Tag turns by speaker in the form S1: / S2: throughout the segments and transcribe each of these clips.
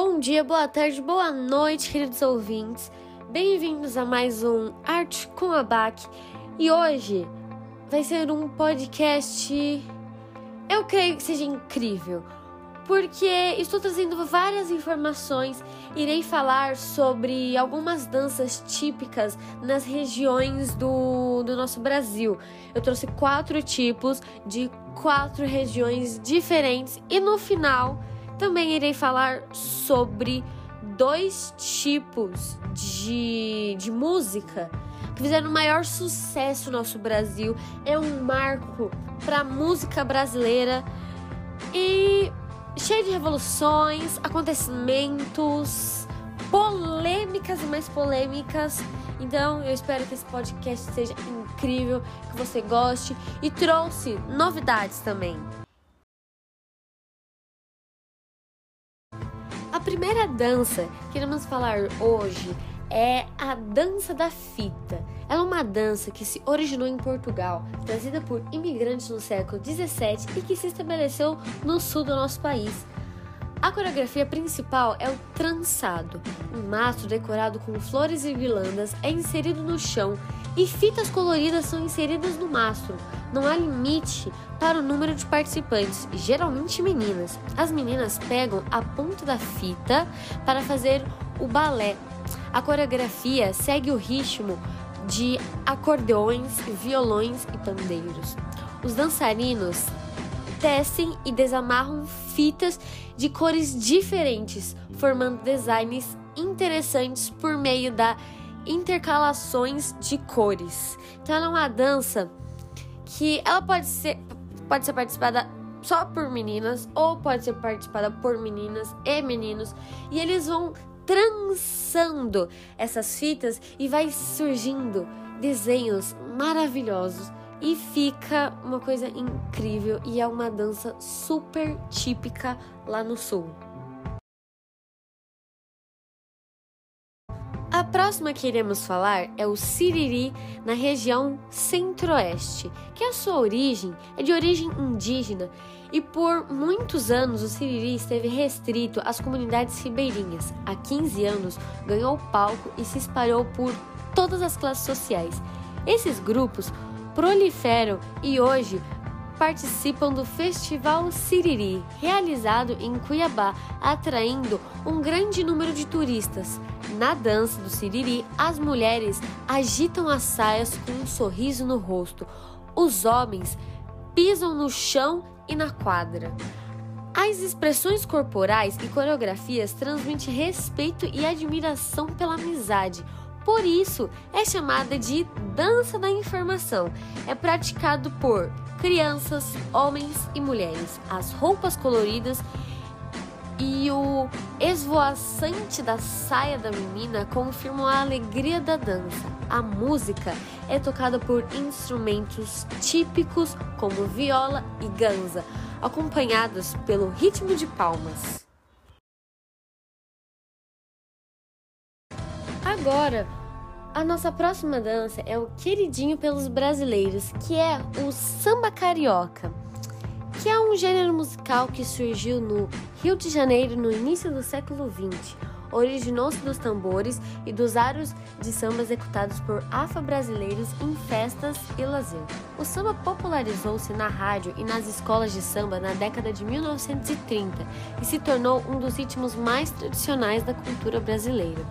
S1: Bom dia, boa tarde, boa noite, queridos ouvintes. Bem-vindos a mais um Arte com a BAC. E hoje vai ser um podcast, eu creio que seja incrível, porque estou trazendo várias informações. Irei falar sobre algumas danças típicas nas regiões do, do nosso Brasil. Eu trouxe quatro tipos de quatro regiões diferentes e no final também irei falar sobre dois tipos de, de música que fizeram maior sucesso no nosso Brasil. É um marco para a música brasileira e cheio de revoluções, acontecimentos, polêmicas e mais polêmicas. Então, eu espero que esse podcast seja incrível, que você goste e trouxe novidades também. Dança que iremos falar hoje é a dança da fita. Ela é uma dança que se originou em Portugal, trazida por imigrantes no século 17 e que se estabeleceu no sul do nosso país. A coreografia principal é o trançado. Um mastro decorado com flores e guirlandas é inserido no chão e fitas coloridas são inseridas no mastro. Não há limite para o número de participantes, geralmente meninas. As meninas pegam a ponta da fita para fazer o balé. A coreografia segue o ritmo de acordeões, violões e pandeiros. Os dançarinos tecem e desamarram fitas de cores diferentes, formando designs interessantes por meio da intercalações de cores. Então ela é uma dança que ela pode ser pode ser participada só por meninas ou pode ser participada por meninas e meninos e eles vão trançando essas fitas e vai surgindo desenhos maravilhosos e fica uma coisa incrível e é uma dança super típica lá no sul. Próxima que iremos falar é o Siriri na região centro-oeste, que a sua origem é de origem indígena e por muitos anos o Siriri esteve restrito às comunidades ribeirinhas. Há 15 anos ganhou palco e se espalhou por todas as classes sociais. Esses grupos proliferam e hoje participam do Festival Siriri, realizado em Cuiabá, atraindo um grande número de turistas. Na dança do Siriri, as mulheres agitam as saias com um sorriso no rosto. Os homens pisam no chão e na quadra. As expressões corporais e coreografias transmitem respeito e admiração pela amizade. Por isso, é chamada de dança da informação. É praticado por crianças, homens e mulheres. As roupas coloridas e o esvoaçante da saia da menina confirmam a alegria da dança. A música é tocada por instrumentos típicos como viola e ganza, acompanhados pelo ritmo de palmas. Agora, a nossa próxima dança é o queridinho pelos brasileiros, que é o samba carioca, que é um gênero musical que surgiu no Rio de Janeiro no início do século XX. Originou-se dos tambores e dos aros de samba executados por afro-brasileiros em festas e lazer. O samba popularizou-se na rádio e nas escolas de samba na década de 1930 e se tornou um dos ritmos mais tradicionais da cultura brasileira.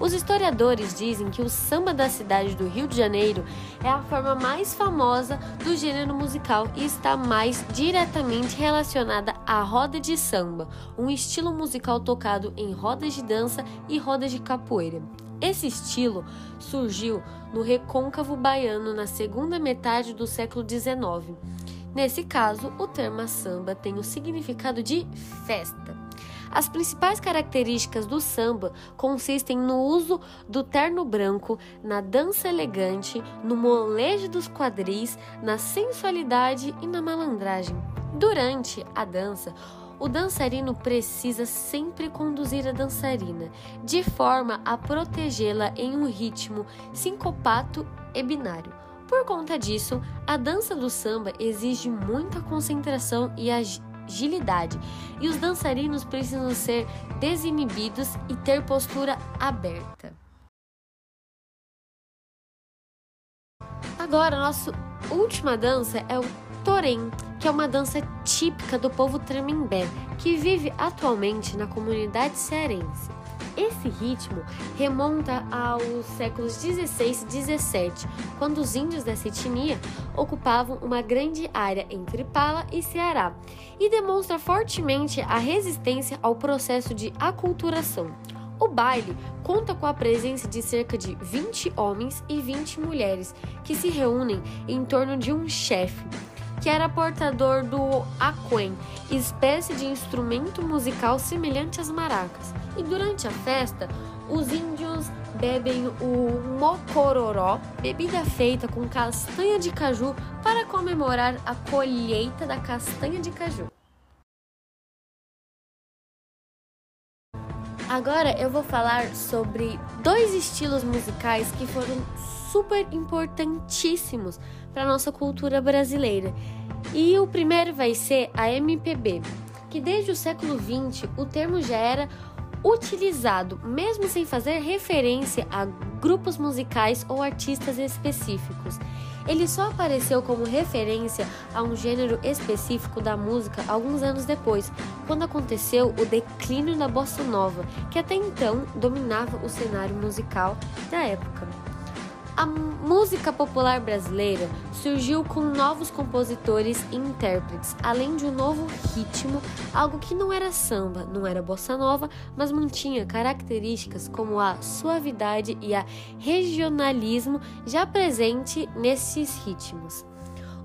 S1: Os historiadores dizem que o samba da cidade do Rio de Janeiro é a forma mais famosa do gênero musical e está mais diretamente relacionada à roda de samba, um estilo musical tocado em rodas de dança e rodas de capoeira. Esse estilo surgiu no recôncavo baiano na segunda metade do século XIX. Nesse caso, o termo samba tem o significado de festa. As principais características do samba consistem no uso do terno branco, na dança elegante, no molejo dos quadris, na sensualidade e na malandragem. Durante a dança, o dançarino precisa sempre conduzir a dançarina, de forma a protegê-la em um ritmo sincopato e binário. Por conta disso, a dança do samba exige muita concentração e agilidade agilidade e os dançarinos precisam ser desinibidos e ter postura aberta. Agora, nossa última dança é o Torém, que é uma dança típica do povo Tremembé, que vive atualmente na comunidade cearense. Esse ritmo remonta aos séculos 16 e 17, quando os índios dessa etnia ocupavam uma grande área entre Pala e Ceará, e demonstra fortemente a resistência ao processo de aculturação. O baile conta com a presença de cerca de 20 homens e 20 mulheres que se reúnem em torno de um chefe, que era portador do aquém, espécie de instrumento musical semelhante às maracas. E durante a festa, os índios bebem o mocororó, bebida feita com castanha de caju para comemorar a colheita da castanha de caju. Agora eu vou falar sobre dois estilos musicais que foram super importantíssimos para nossa cultura brasileira. E o primeiro vai ser a MPB, que desde o século XX o termo já era utilizado, mesmo sem fazer referência a grupos musicais ou artistas específicos. Ele só apareceu como referência a um gênero específico da música alguns anos depois, quando aconteceu o declínio da bossa nova, que até então dominava o cenário musical da época. A música popular brasileira surgiu com novos compositores e intérpretes, além de um novo ritmo, algo que não era samba, não era bossa nova, mas mantinha características como a suavidade e a regionalismo já presente nesses ritmos.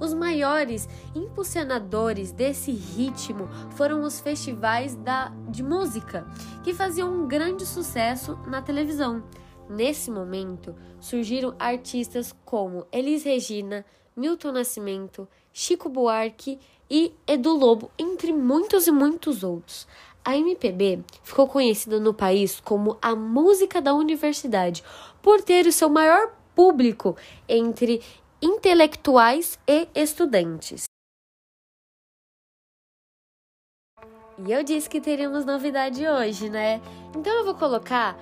S1: Os maiores impulsionadores desse ritmo foram os festivais da, de música, que faziam um grande sucesso na televisão. Nesse momento, surgiram artistas como Elis Regina, Milton Nascimento, Chico Buarque e Edu Lobo, entre muitos e muitos outros. A MPB ficou conhecida no país como a música da universidade, por ter o seu maior público entre intelectuais e estudantes. E eu disse que teríamos novidade hoje, né? Então eu vou colocar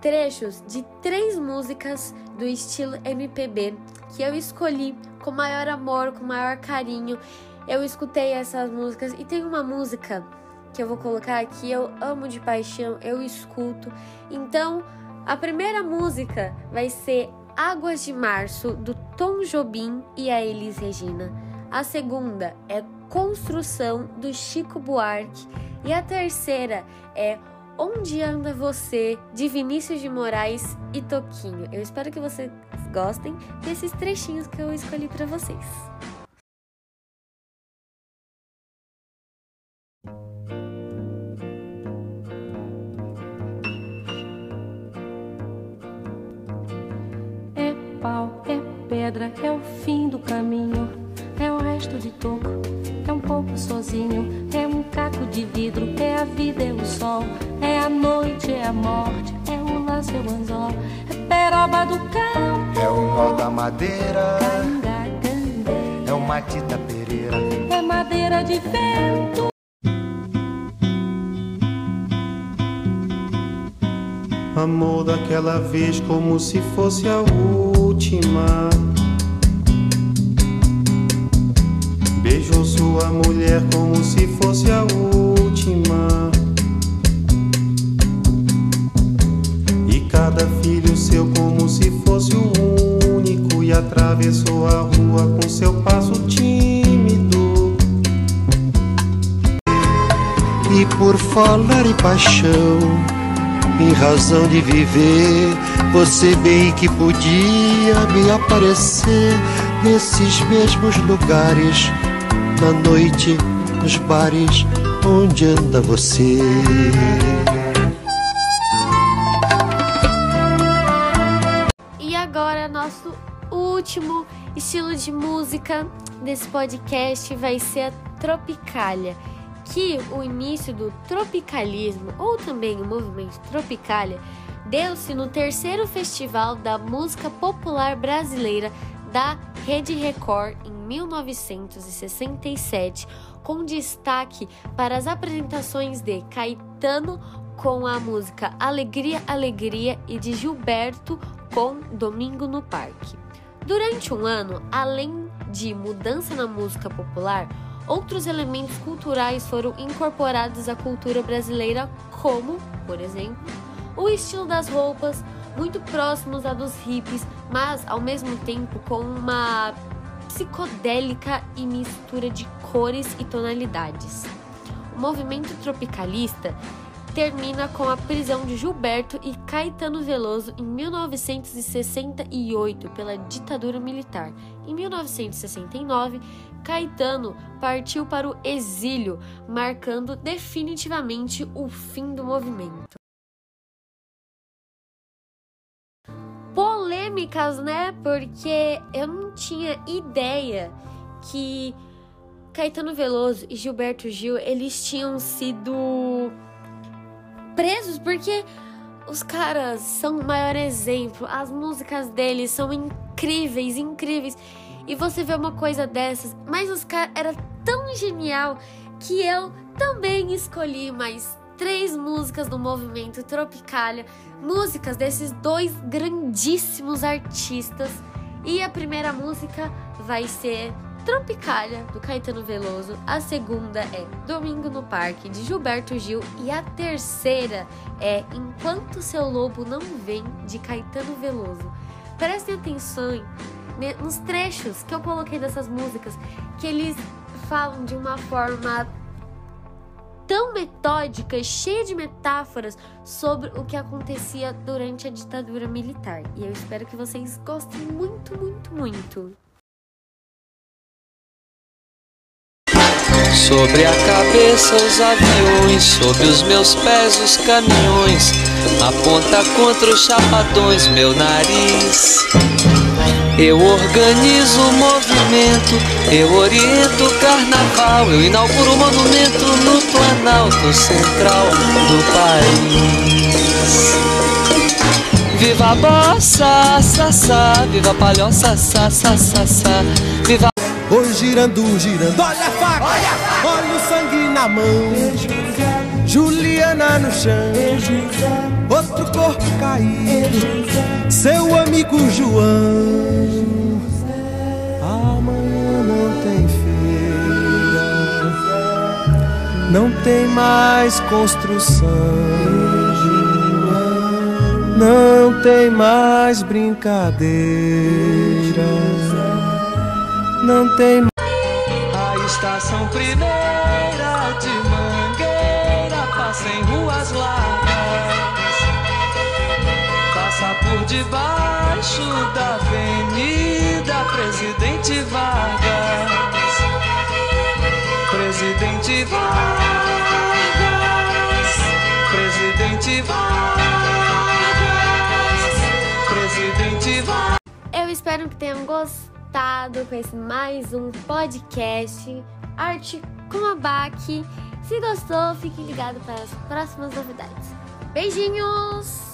S1: trechos de três músicas do estilo MPB que eu escolhi com maior amor, com maior carinho. Eu escutei essas músicas e tem uma música que eu vou colocar aqui, eu amo de paixão, eu escuto. Então, a primeira música vai ser Águas de Março, do Tom Jobim e a Elis Regina. A segunda é Construção, do Chico Buarque. E a terceira é Onde Anda Você, de Vinícius de Moraes e Toquinho. Eu espero que vocês gostem desses trechinhos que eu escolhi para vocês.
S2: É pau, é pedra, é o fim do caminho, é o resto de toco, é um pouco sozinho, é caco de vidro, é a vida, é o sol é a noite, é a morte, é o laço, é o anzol, é peroba do campo.
S3: É o nó da madeira, é o matita pereira,
S2: é madeira de vento.
S4: Amor daquela vez como se fosse a última. Beijou sua mulher como se fosse a
S5: razão de viver, você bem que podia me aparecer nesses mesmos lugares, na noite, nos bares, onde anda você?
S1: nosso último estilo de música desse podcast vai ser a Tropicália, que o início do tropicalismo, ou também o movimento Tropicália, deu-se no terceiro Festival da Música Popular Brasileira da Rede Record em 1967, com destaque para as apresentações de Caetano com a música Alegria, Alegria e de Gilberto com Domingo no Parque. Durante um ano, além de mudança na música popular, outros elementos culturais foram incorporados à cultura brasileira, como, por exemplo, o estilo das roupas, muito próximos a dos hippies, mas ao mesmo tempo com uma psicodélica e mistura de cores e tonalidades. O movimento tropicalista termina com a prisão de Gilberto e Caetano Veloso em 1968 pela ditadura militar. Em 1969, Caetano partiu para o exílio, marcando definitivamente o fim do movimento. Polêmicas, né? Porque eu não tinha ideia que Caetano Veloso e Gilberto Gil eles tinham sido presos porque os caras são o maior exemplo. As músicas deles são incríveis, incríveis. E você vê uma coisa dessas, mas os caras era tão genial que eu também escolhi mais três músicas do movimento Tropicália, músicas desses dois grandíssimos artistas. E a primeira música vai ser Tropicália, do Caetano Veloso. A segunda é Domingo no Parque, de Gilberto Gil. E a terceira é Enquanto Seu Lobo Não Vem, de Caetano Veloso. Prestem atenção nos trechos que eu coloquei dessas músicas, que eles falam de uma forma tão metódica, cheia de metáforas sobre o que acontecia durante a ditadura militar. E eu espero que vocês gostem muito, muito, muito.
S6: Sobre a cabeça os aviões, sobre os meus pés os caminhões, aponta contra os chapadões meu nariz. Eu organizo o movimento, eu oriento o carnaval, eu inauguro o monumento no Planalto Central do país. Viva a bossa, sa, sa, viva a palhoça, sa, sa, sa, sa, viva
S7: Oi, girando, girando, olha a faca, olha, a faca. olha o sangue na mão. Juliana no chão, outro corpo caído, seu amigo João. Amanhã não tem feira, não tem mais construção, não tem mais brincadeira não tem
S6: A estação primeira de Mangueira passa em ruas largas, passa por debaixo da Avenida Presidente Vargas, Presidente Vargas, Presidente Vargas, Presidente Vargas.
S1: Eu espero que tenham gostado com esse mais um podcast Arte com a Baque. Se gostou, fique ligado para as próximas novidades. Beijinhos!